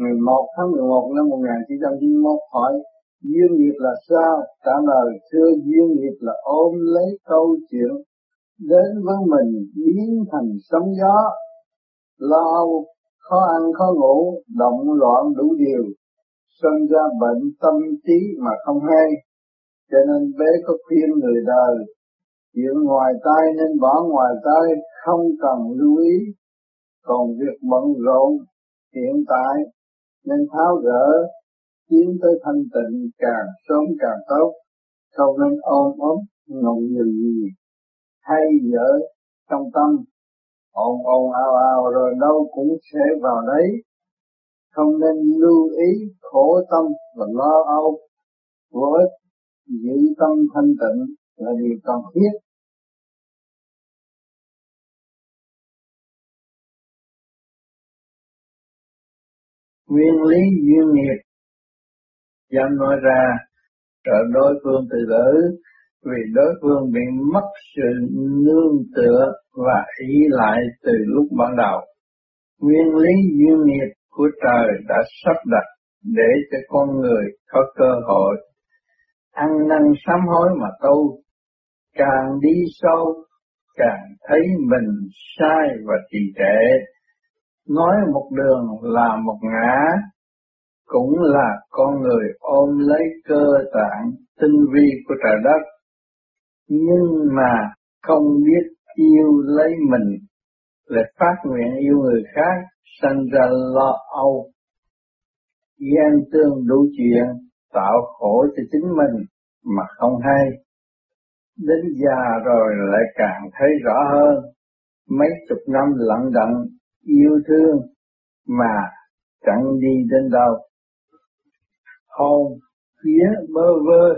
ngày 1 tháng 11 năm 1991 hỏi, duyên nghiệp là sao? Trả lời xưa duyên nghiệp là ôm lấy câu chuyện đến với mình biến thành sóng gió, lo khó ăn, khó ngủ, động loạn đủ điều, sinh ra bệnh tâm trí mà không hay cho nên bé có khuyên người đời, chuyện ngoài tay nên bỏ ngoài tay không cần lưu ý còn việc bận rộn, hiện tại nên tháo gỡ, tiến tới thanh tịnh càng sớm càng tốt, không nên ôm ốm, ngọng nhiều gì. Hay dở trong tâm, ồn ồn ào ào rồi đâu cũng sẽ vào đấy. Không nên lưu ý khổ tâm và lo âu. Với giữ tâm thanh tịnh là điều cần thiết. Nguyên lý duyên nghiệp dám nói ra trợ đối phương tự tử vì đối phương bị mất sự nương tựa và ý lại từ lúc ban đầu. Nguyên lý duyên nghiệp của trời đã sắp đặt để cho con người có cơ hội ăn năn sám hối mà tu, càng đi sâu càng thấy mình sai và trì trệ. Nói một đường là một ngã, cũng là con người ôm lấy cơ tạng tinh vi của trời đất, nhưng mà không biết yêu lấy mình, lại phát nguyện yêu người khác, sanh ra lo âu, ghen tương đủ chuyện, tạo khổ cho chính mình mà không hay. Đến già rồi lại càng thấy rõ hơn, mấy chục năm lận đận yêu thương mà chẳng đi đến đâu. Hồn phía bơ vơ,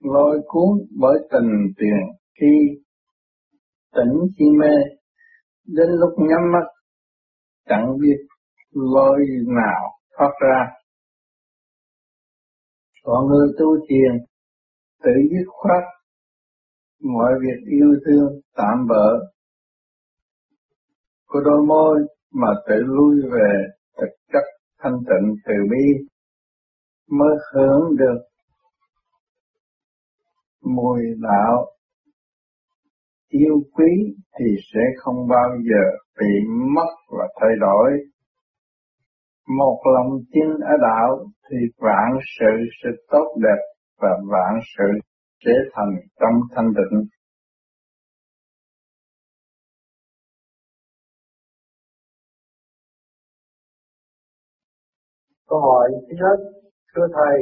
lôi cuốn bởi tình tiền khi tỉnh khi mê, đến lúc nhắm mắt chẳng biết lôi nào thoát ra. Còn người tu thiền tự dứt khoát mọi việc yêu thương tạm bỡ của đôi môi mà tự lui về thực chất thanh tịnh từ bi, mới hưởng được mùi đạo yêu quý thì sẽ không bao giờ bị mất và thay đổi. Một lòng tin ở đạo thì vạn sự sẽ tốt đẹp và vạn sự sẽ thành trong thanh định. Câu hỏi thứ nhất, thưa Thầy,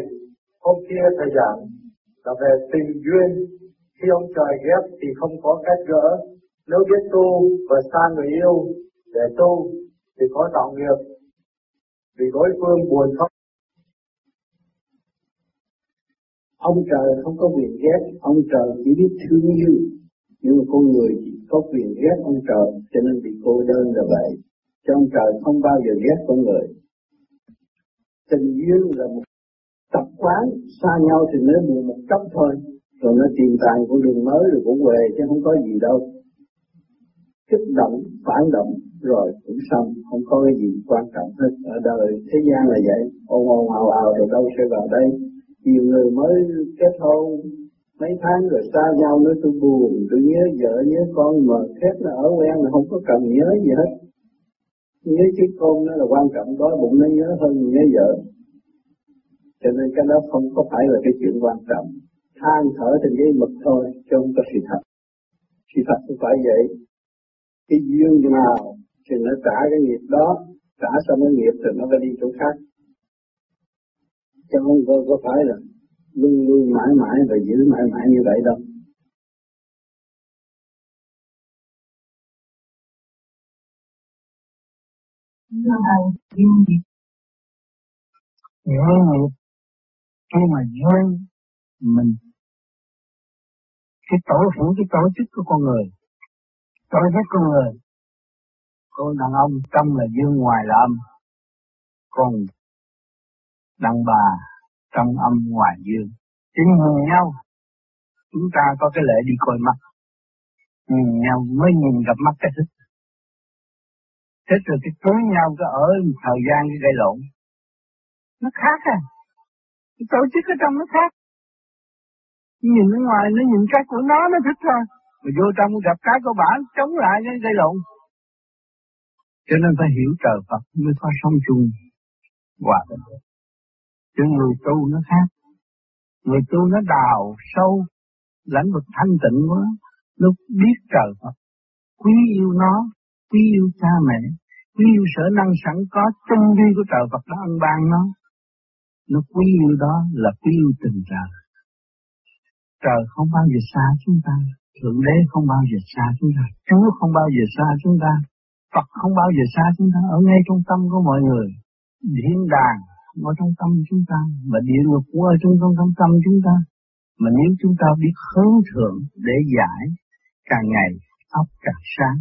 hôm kia Thầy giảng là về tình duyên, khi ông trời ghép thì không có cách gỡ, nếu biết tu và xa người yêu để tu thì có tạo nghiệp, vì đối phương buồn khóc. Ông trời không có quyền ghét, ông trời chỉ biết thương yêu, nhưng mà con người chỉ có quyền ghét ông trời, cho nên bị cô đơn là vậy. Cho ông trời không bao giờ ghét con người. Tình duyên là một tập quán, xa nhau thì nó buồn một chốc thôi, rồi nó tìm tàn con đường mới rồi cũng về chứ không có gì đâu. Kích động, phản động, rồi cũng xong, không có cái gì quan trọng hết. Ở đời, thế gian là vậy. Ồn ồn ào ào, rồi đâu sẽ vào đây? Nhiều người mới kết hôn mấy tháng rồi xa nhau nữa tôi buồn, tôi nhớ vợ, nhớ con mà khép là ở quen là không có cần nhớ gì hết nhớ chiếc con nó là quan trọng đói bụng nó nhớ hơn nhớ vợ. Cho nên cái đó không có phải là cái chuyện quan trọng. Than thở trên giấy mực thôi chứ không có sự thật. Sự thật không phải vậy. Cái duyên nào thì nó trả cái nghiệp đó trả xong cái nghiệp thì nó phải đi chỗ khác. Chứ không có, có phải là luôn luôn mãi mãi và giữ mãi mãi như vậy đâu. Duyên nghiệp khi mà duyên mình cái tổ phủ cái tổ chức của con người tổ chức con người con đàn ông tâm là dương ngoài là âm. Còn đàn bà trong âm. Ngoài dương chính nhìn nhau, chúng ta có cái lệ đi coi mắt. Nhìn nhau mới nhìn gặp mắt cái thức. Thế rồi cái cưới nhau cái ở thời gian cái gây lộn. Nó khác à. Cái tổ chức ở trong nó khác. Nhìn ở ngoài nó nhìn cái của nó nó thích thôi. Mà vô trong gặp cái của bản chống lại cái gây lộn. Cho nên phải hiểu trời Phật mới có sống chung hòa bình. Chứ người tu nó khác. Người tu nó đào sâu, lãnh vực thanh tịnh quá, lúc biết trời Phật, quý yêu nó, quý yêu cha mẹ, quý yêu sở năng sẵn có trong vi của trời Phật đã ân ban nó. Nó quý yêu đó là quý yêu tình trời. Trời không bao giờ xa chúng ta, Thượng Đế không bao giờ xa chúng ta, Chúa không bao giờ xa chúng ta, Phật không bao giờ xa chúng ta, ở ngay trong tâm của mọi người. Thiên đàng ở trong tâm chúng ta, mà địa ngục cũng ở trong, trong, trong tâm chúng ta. Mà nếu chúng ta biết hướng thượng để giải, càng ngày óc càng sáng,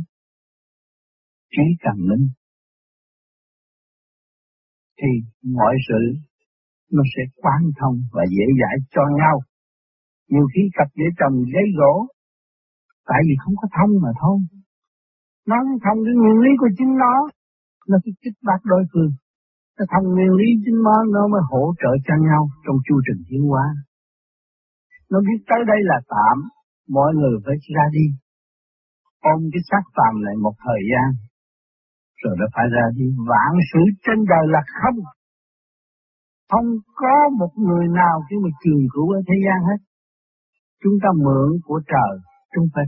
trí cần minh, thì mọi sự nó sẽ quan thông và dễ giải cho nhau. Nhiều khi cặp vợ chồng giấy gỗ, tại vì không có thông mà thôi. Nó không thông cái nguyên lý của chính nó, nó sẽ kích bác đối phương. Nó thông nguyên lý chính nó, nó mới hỗ trợ cho nhau trong chu trình tiến hóa. Nó biết tới đây là tạm, mọi người phải ra đi. Ôm cái xác tạm lại một thời gian, rồi nó phải ra đi. Vạn sự trên đời là không. Không có một người nào khi mà trường cửu ở thế gian hết. Chúng ta mượn của trời, chúng ta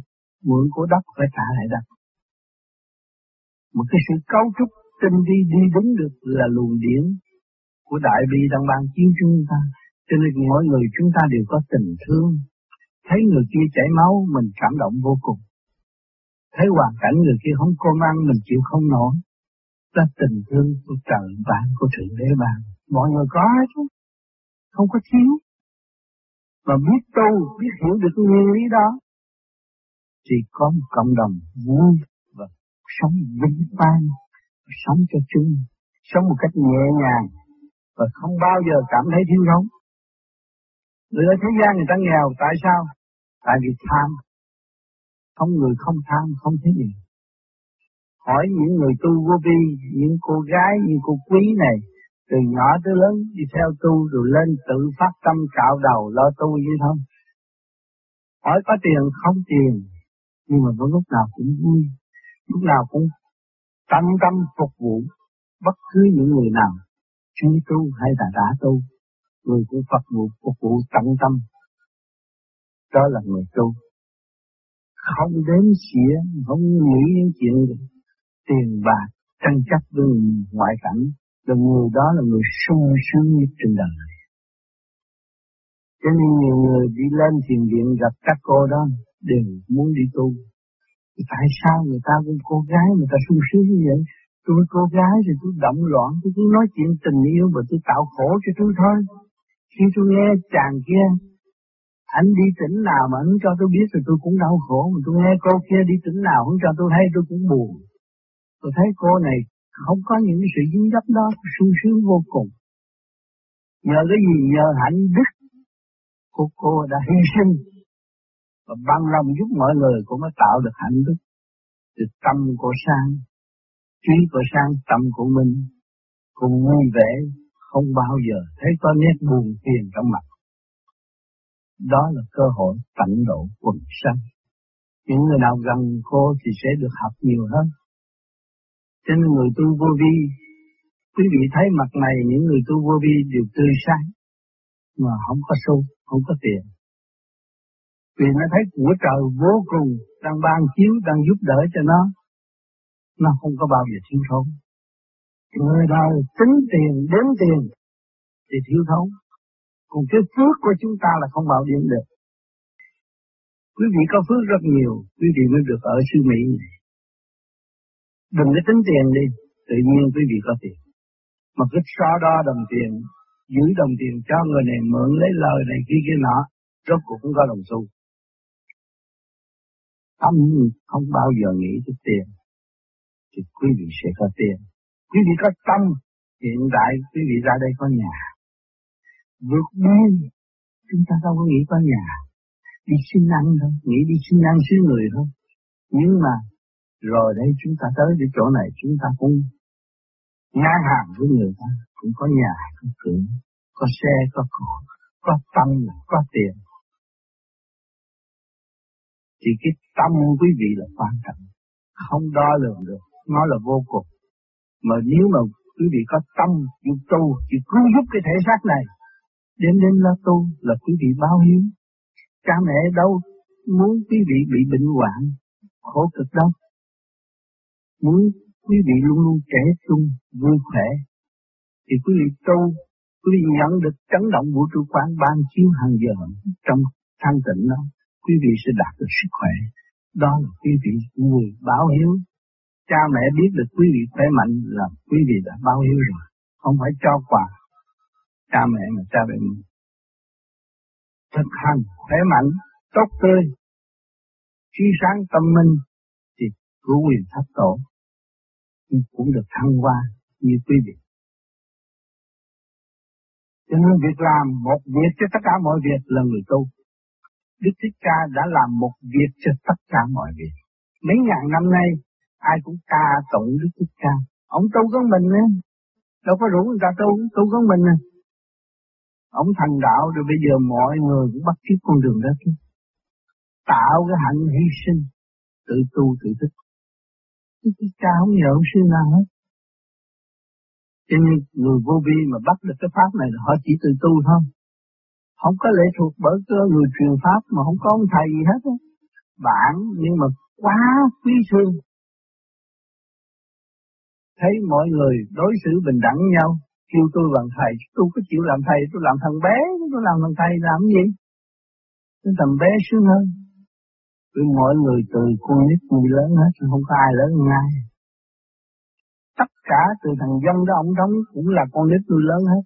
mượn của đất phải trả lại đất. Một cái sự cấu trúc tinh đi đi đúng được là luồng điển của đại bi đang ban chiếu chúng ta. Cho nên mỗi người chúng ta đều có tình thương. Thấy người kia chảy máu, mình cảm động vô cùng. Thấy hoàn cảnh người kia không công ăn, mình chịu không nổi. Là tình thương của trời ban, của thượng đế ban. Mọi người có hết chứ. Không có thiếu. Mà biết tu, biết hiểu được nguyên lý đó, thì có một cộng đồng vui và sống vinh quang, sống cho chung, sống một cách nhẹ nhàng và không bao giờ cảm thấy thiếu thốn. Người ở thế gian người ta nghèo, tại sao? Tại vì tham. Không người không tham, không thấy gì. Hỏi những người tu vô vi, những cô gái, những cô quý này, từ nhỏ tới lớn đi theo tu rồi lên tự phát tâm cạo đầu lo tu vậy không? Hỏi có tiền không tiền, nhưng mà vẫn lúc nào cũng vui, lúc nào cũng tận tâm phục vụ bất cứ những người nào chưa tu hay là đã tu, người cũng Phật vụ phục vụ tận tâm. Đó là người tu. Không đến xỉa, không nghĩ đến chuyện tiền bạc, tranh chấp với ngoại cảnh, là người đó là người sung sướng nhất trên đời này. Cho nên nhiều người đi lên thiền viện gặp các cô đó đều muốn đi tu. Thì tại sao người ta cũng cô gái người ta sung sướng như vậy? Tôi cô gái thì tôi động loạn, tôi cứ nói chuyện tình yêu và tôi tạo khổ cho tôi thôi. Khi tôi nghe chàng kia, anh đi tỉnh nào mà anh cho tôi biết thì tôi cũng đau khổ, mà tôi nghe cô kia đi tỉnh nào không cho tôi thấy tôi cũng buồn. Tôi thấy cô này không có những sự dính dấp đó, sung sướng vô cùng. Nhờ cái gì? Nhờ hạnh đức của cô đã hy sinh và bằng lòng giúp mọi người cũng mới tạo được hạnh đức. Từ tâm của sang, trí của sang, tâm của mình cùng vui vẻ, không bao giờ thấy có nét buồn phiền trong mặt. Đó là cơ hội tận độ quần sanh. Những người nào gần cô thì sẽ được học nhiều hơn. Cho nên người tu vô vi, quý vị thấy mặt này những người tu vô vi đều tươi sáng, mà không có xu, không có tiền. Vì nó thấy của trời vô cùng đang ban chiếu, đang giúp đỡ cho nó, nó không có bao giờ thiếu thốn. Người nào tính tiền, đếm tiền thì thiếu thốn. Còn cái phước của chúng ta là không bao điểm được. Quý vị có phước rất nhiều, quý vị mới được ở sư Mỹ này. Đừng có tính tiền đi, tự nhiên quý vị có tiền. Mà cứ so đo đồng tiền, giữ đồng tiền cho người này mượn lấy lời này kia kia nọ, rốt cuộc cũng có đồng xu. Tâm không bao giờ nghĩ tới tiền, thì quý vị sẽ có tiền. Quý vị có tâm, hiện tại quý vị ra đây có nhà. Vượt biên, chúng ta đâu có nghĩ có nhà. Đi xin ăn thôi, nghĩ đi xin ăn xứ người thôi. Nhưng mà rồi đấy chúng ta tới cái chỗ này chúng ta cũng ngang hàng với người ta, cũng có nhà, có cửa, có xe, có cổ, có tâm, có tiền. Thì cái tâm quý vị là quan trọng, không đo lường được, nó là vô cùng. Mà nếu mà quý vị có tâm chịu tu, chịu cứu giúp cái thể xác này, đến đến là tu là quý vị bao hiếu. Cha mẹ đâu muốn quý vị bị bệnh hoạn, khổ cực đâu. Muốn quý vị luôn luôn trẻ trung, vui khỏe, thì quý vị tu, quý vị nhận được chấn động vũ trụ quán ban chiếu hàng giờ trong thanh tịnh đó, quý vị sẽ đạt được sức khỏe. Đó là quý vị người báo hiếu. Cha mẹ biết được quý vị khỏe mạnh là quý vị đã báo hiếu rồi, không phải cho quà. Cha mẹ mà cha mẹ mình. Thực hành, khỏe mạnh, tốt tươi, trí sáng tâm minh thì cứu quyền thất tổ cũng được thăng hoa như quý vị. Cho nên việc làm một việc cho tất cả mọi việc là người tu. Đức Thích Ca đã làm một việc cho tất cả mọi việc. Mấy ngàn năm nay, ai cũng ca tụng Đức Thích Ca. Ông tu con mình á, Đâu có rủ người ta tu, tu con mình nè. Ông thành đạo rồi bây giờ mọi người cũng bắt chước con đường đó chứ. Tạo cái hạnh hy sinh, tự tu tự thức cái cha không nhờ ông sư nào hết. Cho nên người vô vi mà bắt được cái pháp này là họ chỉ tự tu thôi. Không có lệ thuộc bởi cơ người truyền pháp mà không có ông thầy gì hết. Đó. Bạn nhưng mà quá quý thương. Thấy mọi người đối xử bình đẳng nhau, kêu tôi bằng thầy, tôi có chịu làm thầy, tôi làm thằng bé, tôi làm thằng thầy làm gì? Tôi làm bé sướng hơn với mọi người từ con nít người lớn hết, không có ai lớn hơn ai. Tất cả từ thằng dân đó ông đóng cũng là con nít nuôi lớn hết.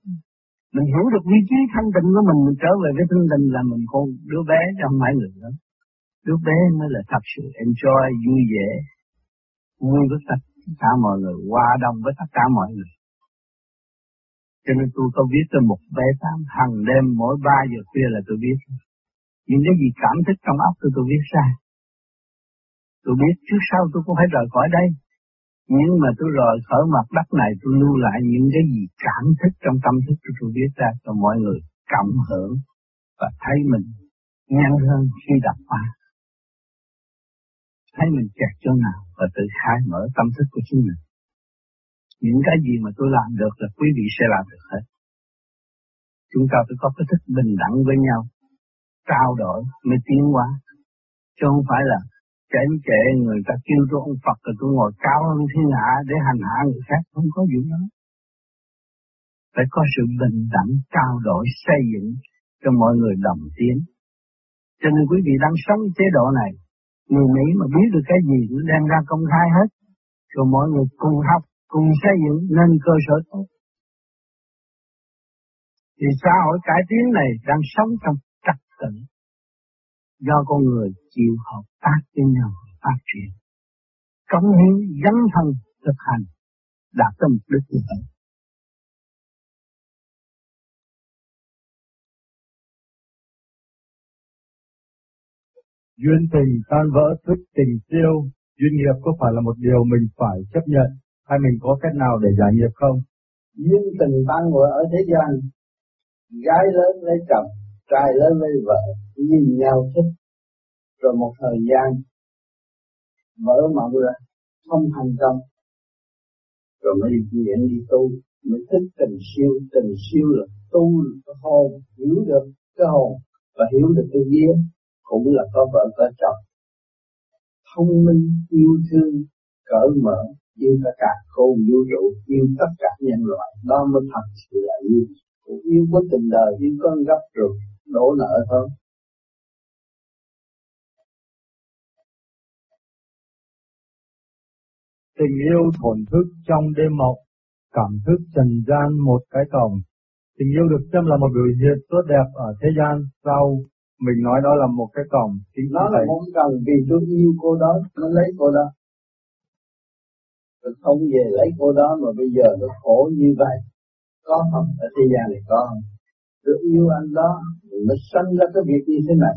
Mình hiểu được vị trí thanh tịnh của mình mình trở về với thanh tịnh là mình con đứa bé chứ không phải người lớn. Đứa bé mới là thật sự enjoy vui vẻ vui với tất cả mọi người hòa đồng với tất cả mọi người. Cho nên tôi có viết cho một bé tám hàng đêm mỗi ba giờ khuya là tôi viết những cái gì cảm thức trong óc tôi tôi viết ra tôi biết trước sau tôi cũng phải rời khỏi đây nhưng mà tôi rời khỏi mặt đất này tôi lưu lại những cái gì cảm thức trong tâm thức tôi, tôi viết ra cho mọi người cộng hưởng và thấy mình nhanh hơn khi đọc qua. Thấy mình kẹt chỗ nào và tự khai mở tâm thức của chính mình. Những cái gì mà tôi làm được là quý vị sẽ làm được hết. Chúng ta phải có cái thức bình đẳng với nhau, trao đổi mới tiến hóa. Chứ không phải là chảnh trệ người ta kêu tôi ông Phật rồi tôi ngồi cao hơn thiên hạ để hành hạ người khác, không có chuyện đó. Phải có sự bình đẳng, trao đổi, xây dựng cho mọi người đồng tiến. Cho nên quý vị đang sống chế độ này, người Mỹ mà biết được cái gì cũng đem ra công khai hết. Rồi mọi người cùng học, cùng xây dựng nên cơ sở tốt. Thì xã hội cải tiến này đang sống trong tự do con người chịu hợp tác với nhau phát triển cống hiến dấn thân thực hành đạt tới mục đích như vậy. Duyên tình tan vỡ thức tình tiêu duyên nghiệp có phải là một điều mình phải chấp nhận? Hay mình có cách nào để giải nghiệp không? Duyên tình tan vỡ ở thế gian gái lớn lấy chồng trai lớn lấy vợ, nhìn nhau thích. Rồi một thời gian, mở mộng ra, không thành công. Rồi mới chuyển đi tu, mới thích tình siêu tình siêu là tu cái hồn, hiểu được cái hồn và hiểu được cái vía, cũng là có vợ, có chồng. Thông minh, yêu thương, cởi mở, yêu tất cả cô vũ trụ yêu tất cả nhân loại, đó mới thật sự là yêu yêu có tình đời, yêu con gấp rồi đổ nợ thôi tình yêu thổn thức trong đêm mộng, cảm thức trần gian một cái cổng. Tình yêu được xem là một biểu hiện tốt đẹp ở thế gian, sau mình nói đó là một cái cổng. Chính nó là một cổng vì tôi yêu cô đó, nó lấy cô đó. Tôi không về lấy cô đó mà bây giờ nó khổ như vậy. Có không? Ở thế gian này có không? Tôi yêu anh đó, mới sanh ra cái việc như thế này.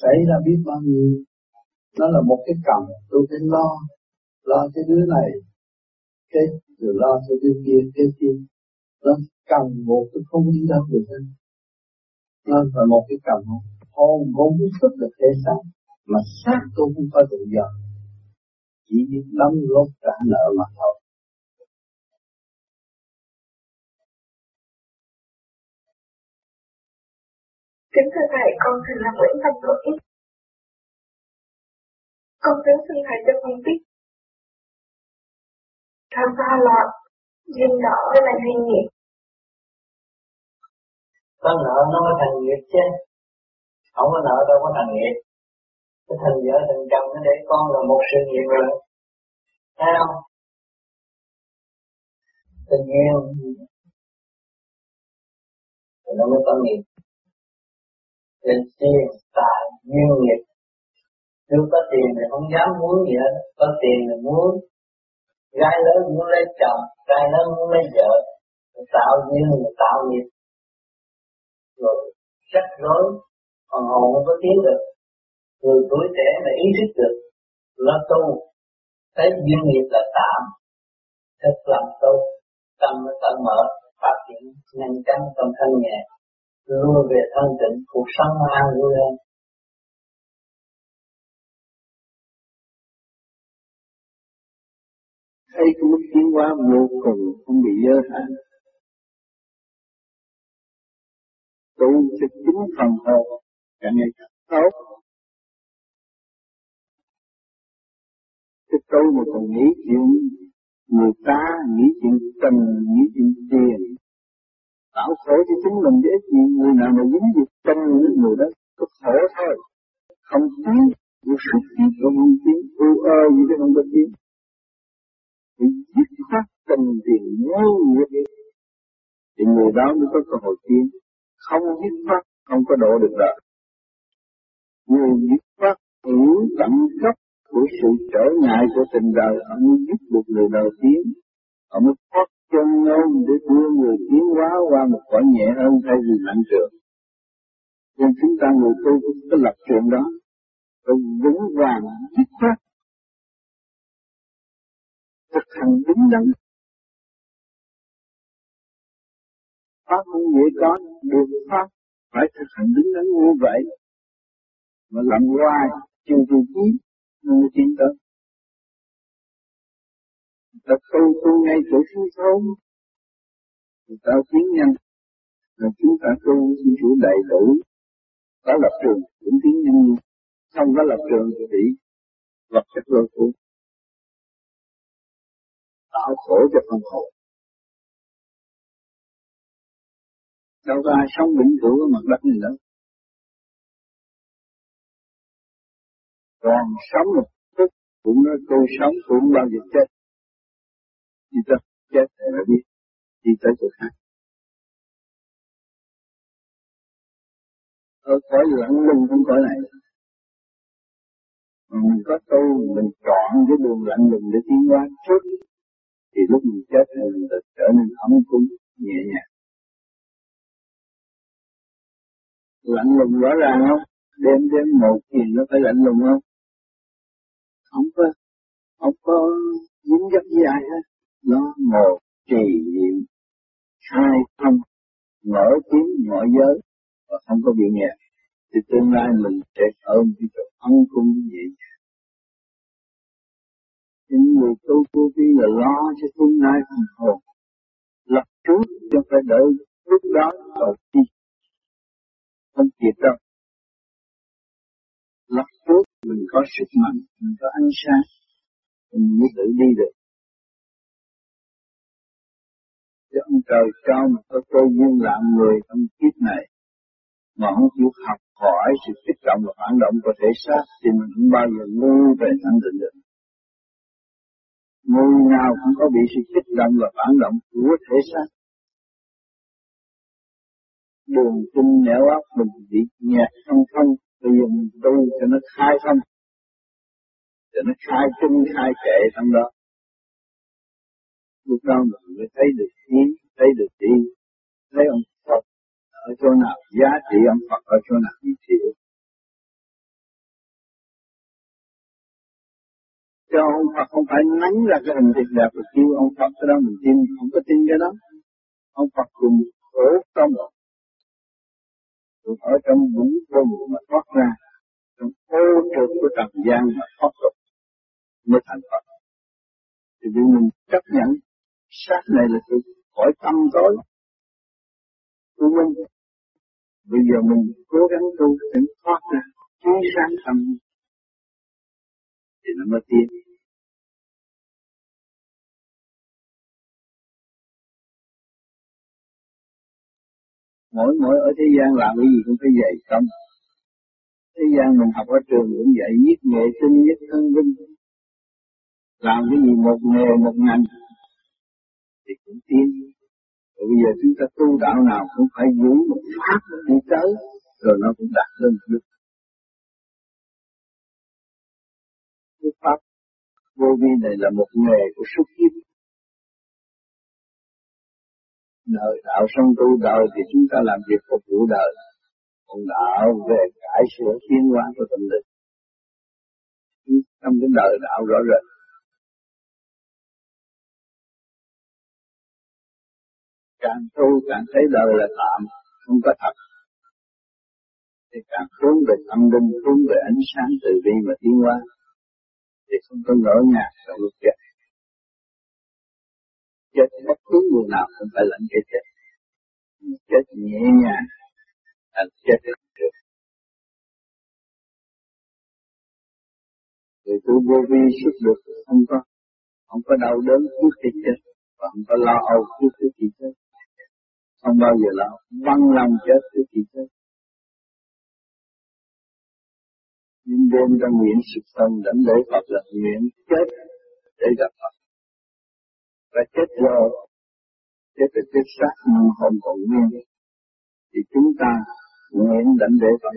Xảy ra biết bao nhiêu. Nó là một cái cầm, tôi phải lo. Lo cho đứa này. Cái rồi lo cho đứa kia cái kia nó cầm một cái không đi đâu được hết nó là một cái cầm hồn vốn sức được thế xác. Mà xác tôi không có tự do. Chỉ biết đóng lốt trả nợ mà thôi. Kính thưa Thầy, con thường là Nguyễn Văn Lỗi. Con kính xin Thầy cho con biết Tham gia là duyên nợ hay là duyên nghiệp. Có nợ nó mới thành nghiệp chứ. Không có nợ đâu có thành nghiệp. Cái thành vợ thành chồng nó để con là một sự nghiệp rồi. Thấy không? Tình yêu thì nó mới có nghiệp tiền tiền tài duyên nghiệp. Nếu có tiền thì không dám muốn gì hết. Có tiền thì muốn. Gái lớn muốn lấy chồng, trai lớn muốn lấy vợ. Tạo duyên là tạo nghiệp. Rồi chắc rối còn hồn không có tiến được. Người tuổi trẻ mà ý thức được là tu, thấy duyên nghiệp là tạm thích làm tu. Tâm nó tâm mở, phát triển nhanh chóng trong thân nhẹ luôn về thân tịnh, cuộc sống an vui hơn. Thấy cái mức tiến hóa vô cùng, không bị giới hạn. Tu cho chính phần hồn càng ngày càng tốt cái tu mà còn nghĩ chuyện người ta, nghĩ chuyện tình, nghĩ chuyện tiền tạo khổ cho chính mình dễ gì người nào mà dính việc chân người đó, có khổ thôi. Không tiến vô suốt tiến không tiến ưu ơ gì chứ không có tiến. Thì dứt khoát tình tiền ngu nghiệp thì người đó mới có cơ hội tiến. Không dứt khoát, không có độ được đó người dứt khoát hiểu tận gốc của sự trở ngại của tình đời ông mới giúp được người đời tiến. Ông mới thoát chân ngôn để đưa người tiến hóa qua một cõi nhẹ hơn thay vì nặng trược. Nên chúng ta người tu cũng có lập trường đó, phải vững vàng, dứt khoát, thực hành đúng đắn. Pháp không dễ có, được pháp phải thực hành đúng đắn như vậy. Mà làm hoài, chưa chịu chí, mới tiến tới ta tu tu ngay chỗ thiếu thốn người ta tiến nhanh là chúng ta tu xin chủ đầy đủ. Có lập trường cũng tiến nhanh như. Không có lập trường thì bị vật chất lôi cuốn. Tạo khổ cho phần hồn. Đâu có ai sống vĩnh cửu ở mặt đất này đâu còn sống một phút cũng nói tôi sống cũng bao giờ chết đi tới chết thì mới biết đi tới chỗ khác. Ở cõi lẫn lưng trong cõi này mà mình có tu, mình chọn cái đường lạnh lùng để tiến qua trước, thì lúc mình chết thì mình được trở nên ấm cúng, nhẹ nhàng. Lạnh lùng rõ ràng không? Đêm đêm một thì nó phải lạnh lùng không? Không có không có dính dấp với ai hết nó một trì niệm. Hai không mở tiếng mọi giới và không có bị nghẹt thì tương lai mình sẽ ôm cái chỗ ân cung vậy. Những người tu tu vi là lo cho tương lai phần hồn lập trước cho phải đợi lúc đó rồi đi. Không kịp đâu. Lập trước mình có sức mạnh, mình có ánh sáng, mình mới tự đi được. Chứ ông trời cho một cái cơ duyên làm người trong kiếp này mà không chịu học hỏi sự kích động và phản động của thể xác thì mình không bao giờ ngu về thanh định được. Người nào cũng có bị sự kích động và phản động của thể xác. Đường tinh nẻo óc mình bị nhạt không thông, bây giờ mình tu cho nó khai thông, cho nó khai tinh khai kệ trong đó lúc đó mình mới thấy được ý, thấy được đi, thấy ông Phật ở chỗ nào giá trị ông Phật ở chỗ nào như thế. cho ông Phật không phải nắng ra cái hình thịt đẹp rồi kêu ông Phật cái đó mình tin không có tin cái đó. Ông Phật cùng khổ tâm. Cũng ở trong vũ vô mà thoát ra. Trong ô trực của trần gian mà thoát được mới thành Phật. Thì vì mình chấp nhận sát này là sự khỏi tâm tối. Của mình bây giờ mình cố gắng tu để thoát ra, chiếu sáng tâm. Thì nó mới tiến. Mỗi mỗi ở thế gian làm cái gì cũng phải dạy tâm. Thế gian mình học ở trường cũng dạy nhất nghệ sinh, nhất thân vinh. Làm cái gì một nghề, một ngành thì cũng tiến rồi bây giờ chúng ta tu đạo nào cũng phải giữ một pháp đi tới, rồi nó cũng đạt lên được. Cái pháp vô vi này là một nghề của xuất kiếp đời đạo xong tu đời thì chúng ta làm việc phục vụ đời. Còn đạo về cải sửa tiến hóa của tâm linh. Trong cái đời đạo rõ rệt càng tu, càng thấy đời là tạm, không có thật. Thì càng hướng về tâm linh, hướng về ánh sáng từ bi mà tiến qua thì không có ngỡ ngàng trong lúc chết. Chết bất cứ người nào cũng phải lãnh cái chết. Chết nhẹ nhàng, thành chết được. Người tu vô vi xuất được không có không có đau đớn trước khi chết, và không có lo âu trước khi chết không bao giờ lo. Văn lòng chết trước khi chết nhưng đêm ta nguyện sự thân đánh lễ Phật là nguyện chết để gặp Phật. Và chết rồi chết là chết xác nhưng không còn nguyên. Thì chúng ta nguyện đánh lễ Phật.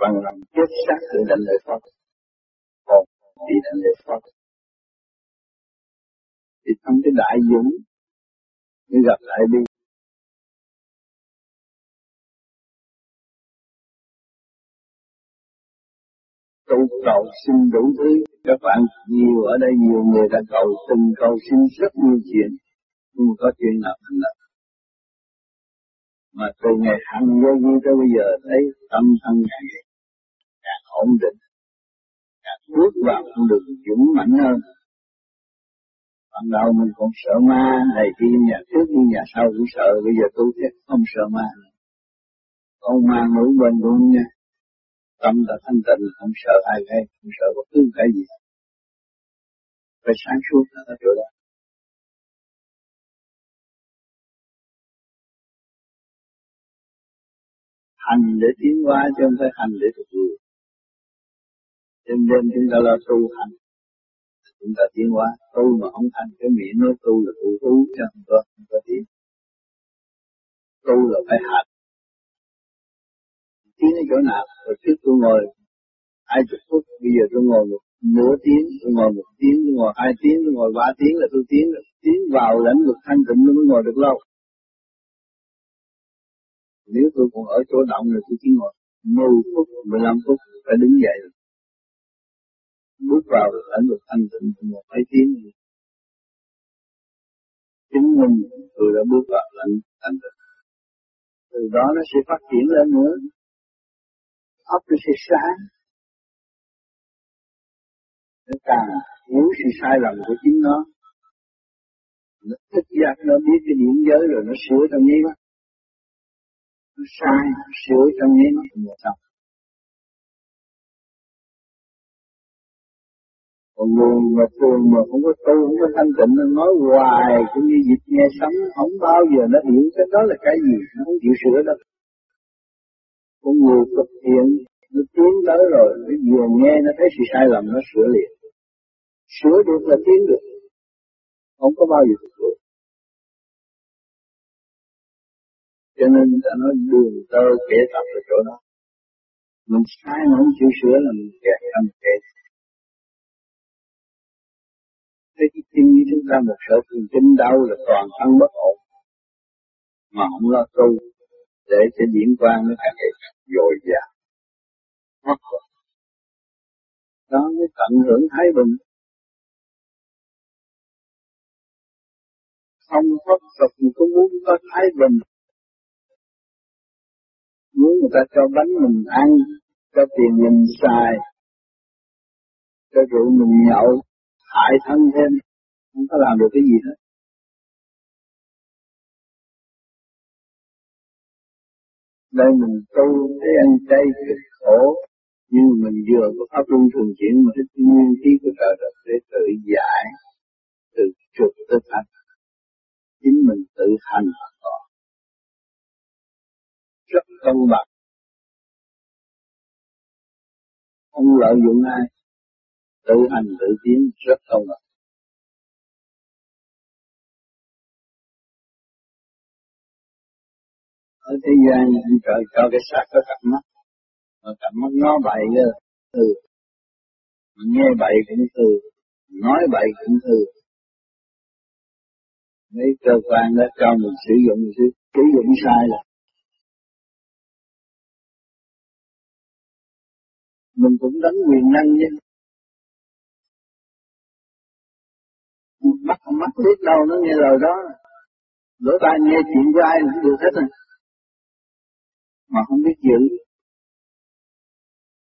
Bằng lòng chết xác để đánh lễ Phật. Còn đi đánh lễ Phật. Thì trong cái đại dũng, mới gặp lại đi. Tu cầu xin đủ thứ. Các bạn nhiều ở đây, nhiều người đã cầu từng cầu xin rất nhiều chuyện. Nhưng có chuyện nào thành lập mà từ ngày hành vô vi tới bây giờ, thấy tâm thân càng càng ổn định, càng bước vào con đường dũng mạnh hơn. Ban đầu mình còn sợ ma, này kia, nhà trước đi nhà sau cũng sợ, bây giờ tu thế không sợ ma. Con ma ngủ bên luôn nha tâm đã thanh tịnh, không sợ ai hay, không sợ bất cứ cái gì. Phải sáng suốt là ở chỗ đó. Hành để tiến hóa chứ không phải hành để phục vụ đêm đêm chúng ta là tu hành, chúng ta tiến hóa. Tu mà không thành cái miệng nói tu là tu tu chứ không có không có tiến tu là phải hành tiếng ở chỗ nào? Rồi trước tôi ngồi hai chục phút? Bây giờ tôi ngồi một nửa tiếng, tôi ngồi một tiếng, tôi ngồi hai tiếng, tôi ngồi ba tiếng là tôi tiến tiến vào lãnh vực thanh tịnh mới ngồi được lâu. Nếu tôi còn ở chỗ động là tôi chỉ ngồi 10 phút 15 phút, phải đứng dậy. Bước vào lãnh vực thanh tịnh một mấy tiếng chứng minh tôi đã bước vào lãnh thanh tịnh. Từ đó nó sẽ phát triển lên nữa óc nó sẽ sáng. Nó càng hiểu sự sai lầm của chính nó. Nó thích giác nó biết cái điểm giới rồi nó sửa trong nháy mắt. Nó sai sửa trong nháy mắt là xong còn người mà thường mà không có tu không có thanh tịnh nó nói hoài cũng như dịch nghe sấm, không bao giờ nó hiểu cái đó là cái gì nó không chịu sửa đâu con người thực hiện nó tiến tới rồi, nó vừa nghe, nó thấy sự sai lầm, nó sửa liền. Sửa được là tiến được. Không có bao giờ được cho nên người ta nói đường tơ kẻ tập ở chỗ đó. Mình sai mà không chịu sửa là mình kẹt trong kẻ. Thế cái tim như chúng ta một sở thường kinh đau là toàn thân bất ổn. Mà không lo tu, để cho diễn quan nó càng ngày càng dội dàng mất rồi đó mới tận hưởng thái bình. Không có luật có muốn có thái bình. Muốn người ta cho bánh mình ăn, cho tiền mình xài, cho rượu mình nhậu, hại thân thêm, không có làm được cái gì hết. Đây mình tu để ăn chay cực khổ, nhưng mình vừa có pháp luân thường chuyển mà thích nguyên khí của trời đất để tự giải từ trục tới thành chính mình tự hành rất công bằng. Không lợi dụng ai. Tự hành tự tiến, rất công bằng. Ở thế gian trời cho cái xác có cặp mắt. Mà cặp mắt nó bậy từ mà nghe bậy cũng từ nói bậy cũng từ mấy cơ quan đó cho mình sử dụng mình sử dụng sai là mình cũng đánh quyền năng nhưng mắt mắt biết đâu nó nghe lời đó. Lỗ tai nghe chuyện của ai cũng được hết rồi mà không biết giữ.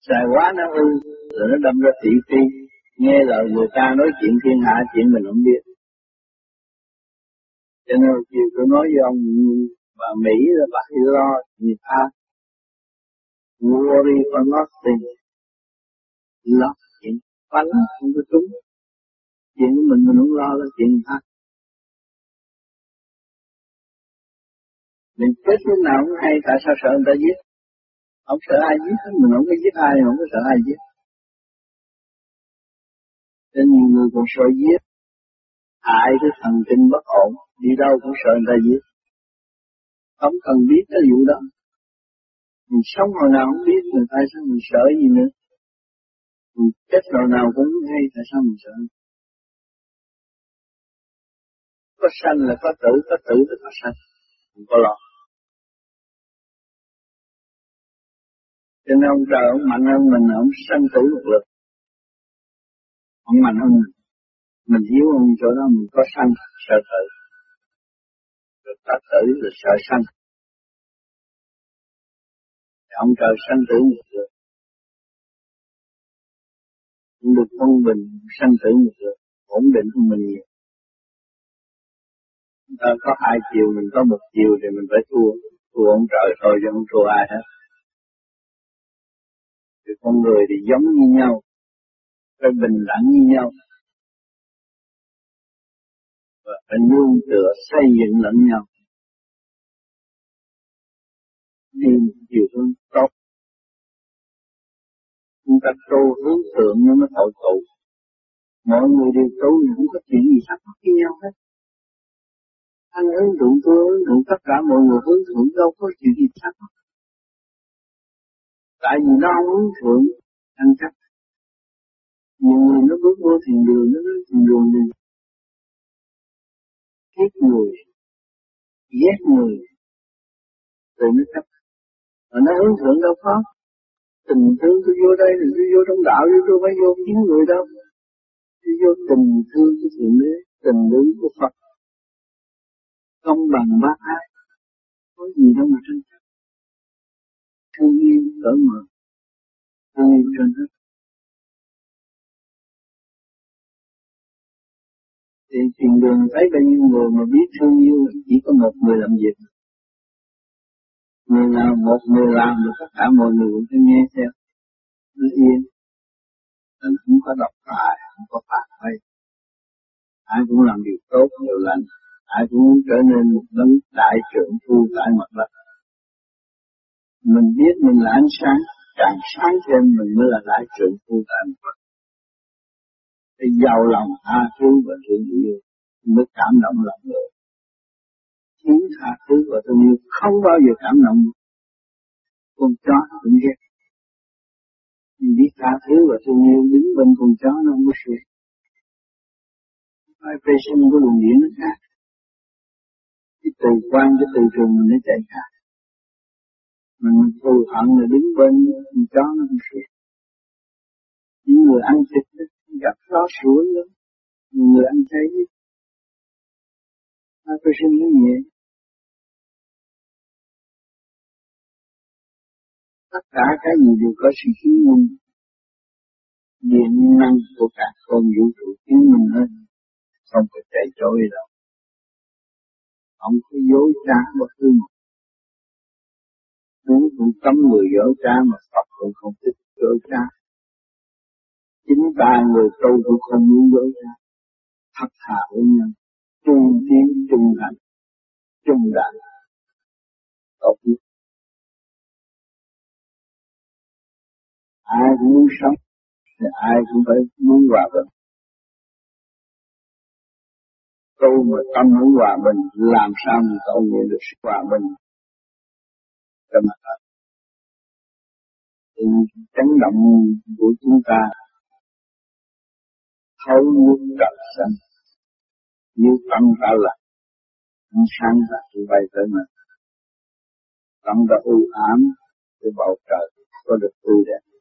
Xài quá nó hư, rồi nó đâm ra thị phi. Nghe lời người ta nói chuyện thiên hạ, chuyện mình không biết. Cho nên chiều tôi nói với ông, bà Mỹ là bà lo người ta worry for nothing lo chuyện bánh, không có trúng. Chuyện của mình mình không lo là chuyện khác mình chết lúc nào cũng hay, tại sao sợ người ta giết? Không sợ ai giết mình, không có giết ai, không có sợ ai giết. Nên nhiều người còn sợ giết. Hại cái thần kinh bất ổn, đi đâu cũng sợ người ta giết. Không cần biết cái vụ đó. Mình sống hồi nào không biết người ta sao mình sợ gì nữa. Mình chết hồi nào cũng hay, tại sao mình sợ? Có sanh là có tử có tử là có sanh. Không có lo. Cho nên ông trời ông mạnh hơn mình, ông sanh tử lực lực. Ông mạnh hơn mình. Mình yếu ông chỗ đó, mình có sanh, sợ tử. Rồi ta tử rồi sợ sanh. Ông trời sanh tử lực lực. Cũng được quân bình, sanh tử lực lực. Ổn định hơn mình nhiều. Ta có hai chiều, mình có một chiều thì mình phải thua. Thua ông trời thôi chứ không thua ai hết thì con người thì giống như nhau phải bình đẳng như nhau. Và phải nương tựa xây dựng lẫn nhau. Đi chiều hướng tốt. Chúng ta tu hướng thượng nó mới hội tụ. Mọi người đều tu không có chuyện gì khác mắc với nhau hết. Anh hướng thượng tôi hướng thượng tất cả mọi người hướng thượng đâu có chuyện gì khác. mắc tại vì nó không hướng thượng ăn chắc nhiều người nó bước vô thiền đường, nó nói thiền đường này ghét người ghét người, rồi nó chấp mà nó hướng thượng đâu có. Tình thương tôi vô đây thì tôi vô trong đạo, chứ tôi phải vô kiếm người đâu. Tôi vô tình thương của thượng đế, tình thương của Phật. Công bằng bác ái, có gì đâu mà tranh chấp thương yêu cỡ mở. Thương yêu trên hết thì chuyện đường thấy bao nhiêu người mà biết thương yêu, chỉ có một người làm việc. Người nào một người làm được tất cả mọi người cũng nghe theo. Nó yên. Nên không có độc tài, không có phạt hay ai cũng làm điều tốt điều lành. Ai cũng muốn trở nên một đấng đại trưởng phu tại mặt đất mình biết mình là ánh sáng, càng sáng thêm mình mới là đại trưởng phu tại mặt thì giàu lòng tha thứ và thương yêu mới cảm động lòng người. Thiếu tha thứ và thương yêu không bao giờ cảm động con chó cũng ghét. Mình biết tha thứ và thương yêu đứng bên con chó nó không có sự. Vibration của luồng điện nó khác. Cái từ quan, cái từ trường mình nó chạy khác mình thù hận là đứng bên con chó nó không sự những người ăn thịt gặp gió sủa những người ăn chay phải sinh nó nhẹ. Tất cả cái gì đều có sự chứng minh. Điện năng của cả con vũ trụ chứng minh hết. Không có chạy trội đâu không có dối trá bất cứ một cũng cấm người dỗ trá mà Phật cũng không thích dỗ trá. Chính ta người tu cũng không muốn dỗ trá. Thật thà với nhau, trung tiến, trung hạnh, trung đạn. Tốt nhất. Ai cũng muốn sống, thì ai cũng phải muốn hòa bình. Tu mà tâm muốn hòa bình, làm sao mình cầu nguyện được sự hòa bình cho mặt sự chấn động của chúng ta. Thấu nước trật xanh, như tâm ta là, ánh sáng là chỉ bay tới mình tâm ta u ám cái bầu trời có được tươi đẹp.